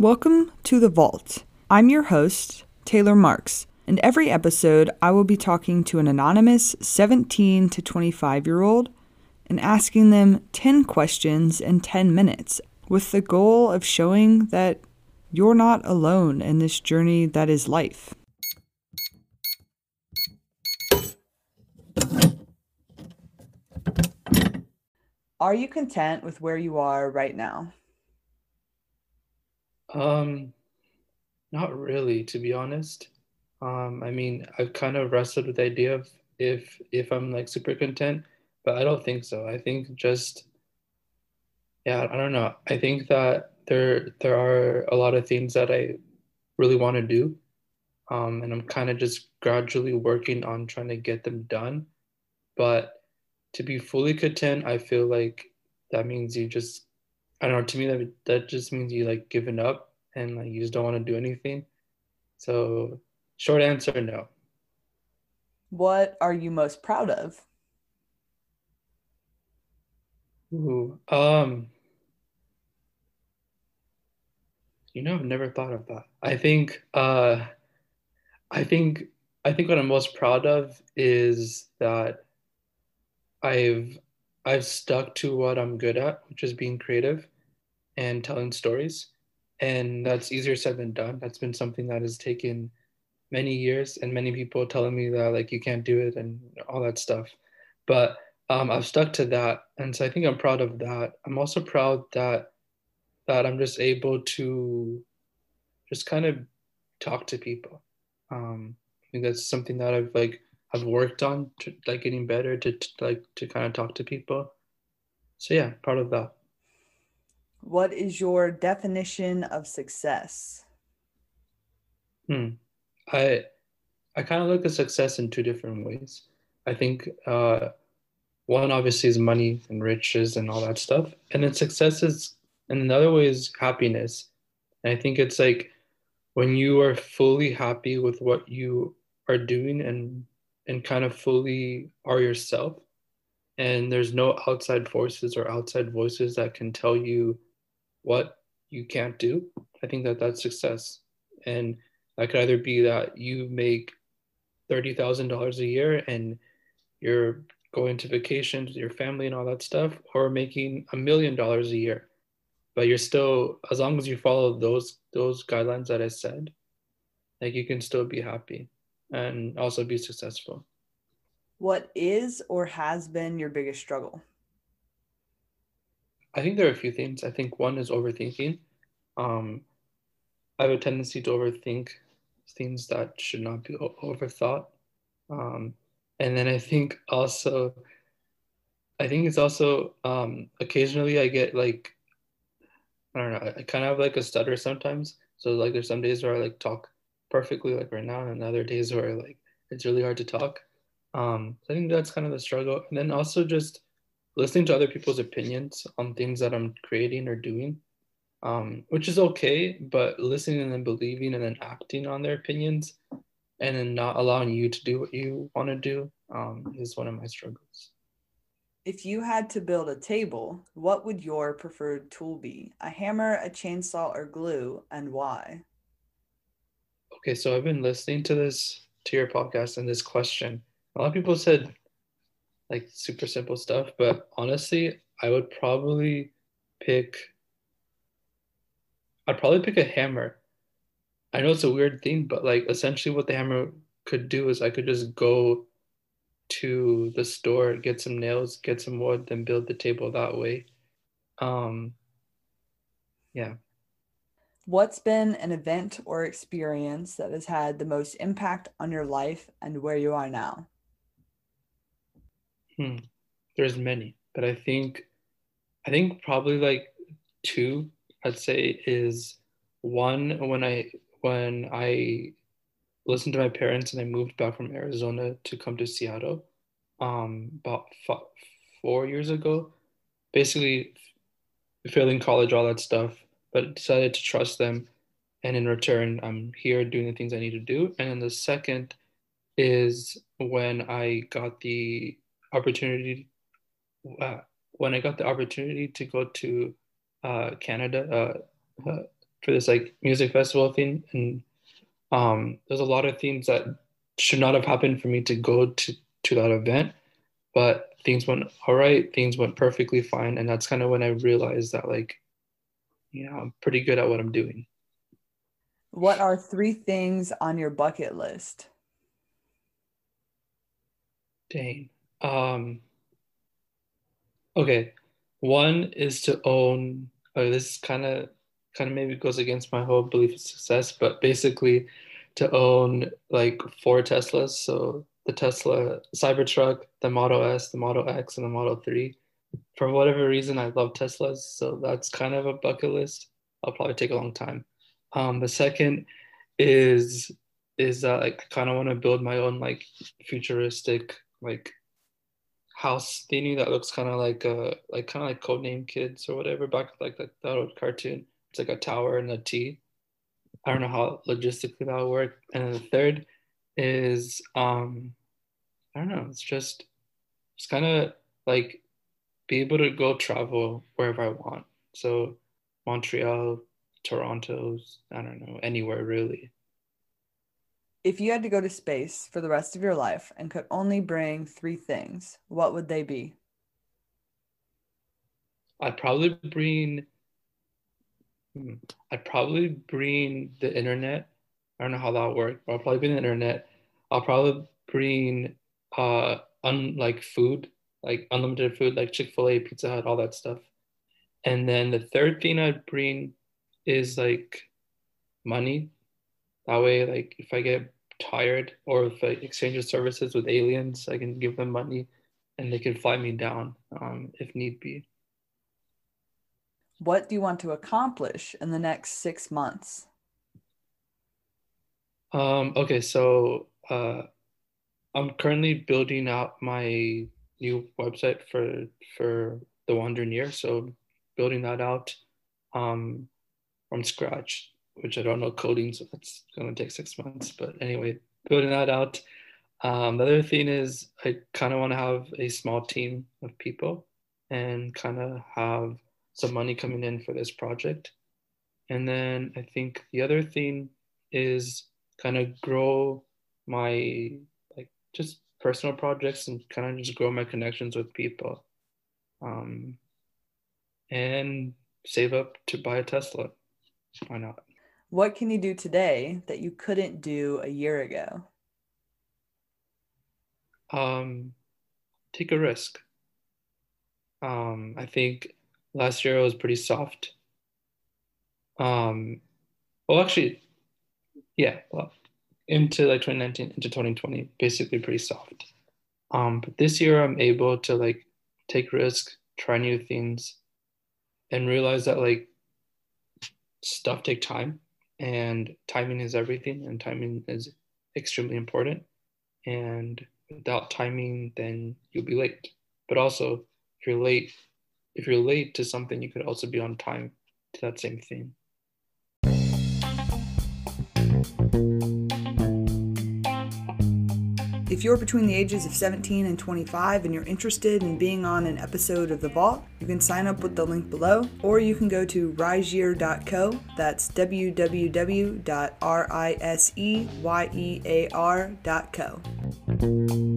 Welcome to The Vault. I'm your host, Taylor Marks, and every episode I will be talking to an anonymous 17 to 25 year old and asking them 10 questions in 10 minutes with the goal of showing that you're not alone in this journey that is life. Are you content with where you are right now? Um, not really, to be honest. Um, I mean, I've kind of wrestled with the idea of if if I'm like super content, but I don't think so. I think just yeah, I don't know. I think that there there are a lot of things that I really want to do. Um, and I'm kind of just gradually working on trying to get them done. But to be fully content, I feel like that means you just I don't know, to me that that just means you like giving up and like you just don't want to do anything. So short answer, no. What are you most proud of? Ooh, um, you know, I've never thought of that. I think, uh, I think, I think what I'm most proud of is that I've I've stuck to what I'm good at, which is being creative and telling stories. And that's easier said than done. That's been something that has taken many years and many people telling me that like you can't do it and all that stuff. But um, I've stuck to that. And so I think I'm proud of that. I'm also proud that that I'm just able to just kind of talk to people. Um, I think that's something that I've like I've worked on to like getting better to, to like to kind of talk to people. So yeah, part of that. What is your definition of success? Hmm. I I kind of look at success in two different ways. I think uh, one obviously is money and riches and all that stuff, and then success is, and another way is happiness. And I think it's like when you are fully happy with what you are doing and and kind of fully are yourself and there's no outside forces or outside voices that can tell you what you can't do i think that that's success and that could either be that you make $30000 a year and you're going to vacations with your family and all that stuff or making a million dollars a year but you're still as long as you follow those those guidelines that i said like you can still be happy and also be successful. What is or has been your biggest struggle? I think there are a few things. I think one is overthinking. Um, I have a tendency to overthink things that should not be overthought. Um, and then I think also, I think it's also um, occasionally I get like, I don't know, I kind of have like a stutter sometimes. So like there's some days where I like talk perfectly like right now and other days where like it's really hard to talk um i think that's kind of the struggle and then also just listening to other people's opinions on things that i'm creating or doing um which is okay but listening and then believing and then acting on their opinions and then not allowing you to do what you want to do um, is one of my struggles if you had to build a table, what would your preferred tool be? A hammer, a chainsaw, or glue, and why? Okay, so I've been listening to this to your podcast and this question. A lot of people said like super simple stuff, but honestly, I would probably pick I'd probably pick a hammer. I know it's a weird thing, but like essentially what the hammer could do is I could just go to the store, get some nails, get some wood, then build the table that way. Um yeah. What's been an event or experience that has had the most impact on your life and where you are now? Hmm. There's many, but I think I think probably like two I'd say is one when I when I listened to my parents and I moved back from Arizona to come to Seattle um, about four years ago. Basically, failing college, all that stuff but decided to trust them. And in return, I'm here doing the things I need to do. And then the second is when I got the opportunity, uh, when I got the opportunity to go to uh, Canada, uh, uh for this like music festival thing, and um, there's a lot of things that should not have happened for me to go to to that event, but things went all right. Things went perfectly fine, and that's kind of when I realized that like, you know, I'm pretty good at what I'm doing. What are three things on your bucket list? Dang. Um, okay. One is to own, oh, this kind of kind of maybe goes against my whole belief of success, but basically to own like four Teslas. So the Tesla Cybertruck, the Model S, the Model X, and the Model 3. For whatever reason, I love Teslas. So that's kind of a bucket list. I'll probably take a long time. Um, the second is is that like I kind of want to build my own like futuristic like house thingy that looks kind of like uh like kind of like Codename Kids or whatever back like that, that old cartoon. It's like a tower and a T. I don't know how logistically that would work. And then the third is um I don't know. It's just it's kind of like be able to go travel wherever I want. So Montreal, Toronto's, I don't know, anywhere really. If you had to go to space for the rest of your life and could only bring three things, what would they be? I'd probably bring hmm, I'd probably bring the internet. I don't know how that works, but I'll probably bring the internet. I'll probably bring uh un like food, like unlimited food, like Chick-fil-A, Pizza Hut, all that stuff. And then the third thing I'd bring is like money. That way, like if I get tired or if I exchange services with aliens, I can give them money and they can fly me down um, if need be. What do you want to accomplish in the next six months? Um, okay, so uh, I'm currently building out my new website for for the Wandering Year. So building that out. Um, from scratch, which I don't know coding, so that's going to take six months. But anyway, building that out. Um, the other thing is I kind of want to have a small team of people and kind of have some money coming in for this project. And then I think the other thing is kind of grow my like just personal projects and kind of just grow my connections with people. Um, and save up to buy a Tesla. Why not? What can you do today that you couldn't do a year ago? Um, take a risk. Um, I think last year was pretty soft. Um, well, actually, yeah, well, into like 2019 into 2020, basically pretty soft. Um, but this year I'm able to like take risks, try new things, and realize that like stuff take time and timing is everything and timing is extremely important. And without timing then you'll be late. But also if you're late if you're late to something you could also be on time to that same thing If you're between the ages of 17 and 25 and you're interested in being on an episode of The Vault, you can sign up with the link below, or you can go to riseyear.co. That's www.riseyear.co.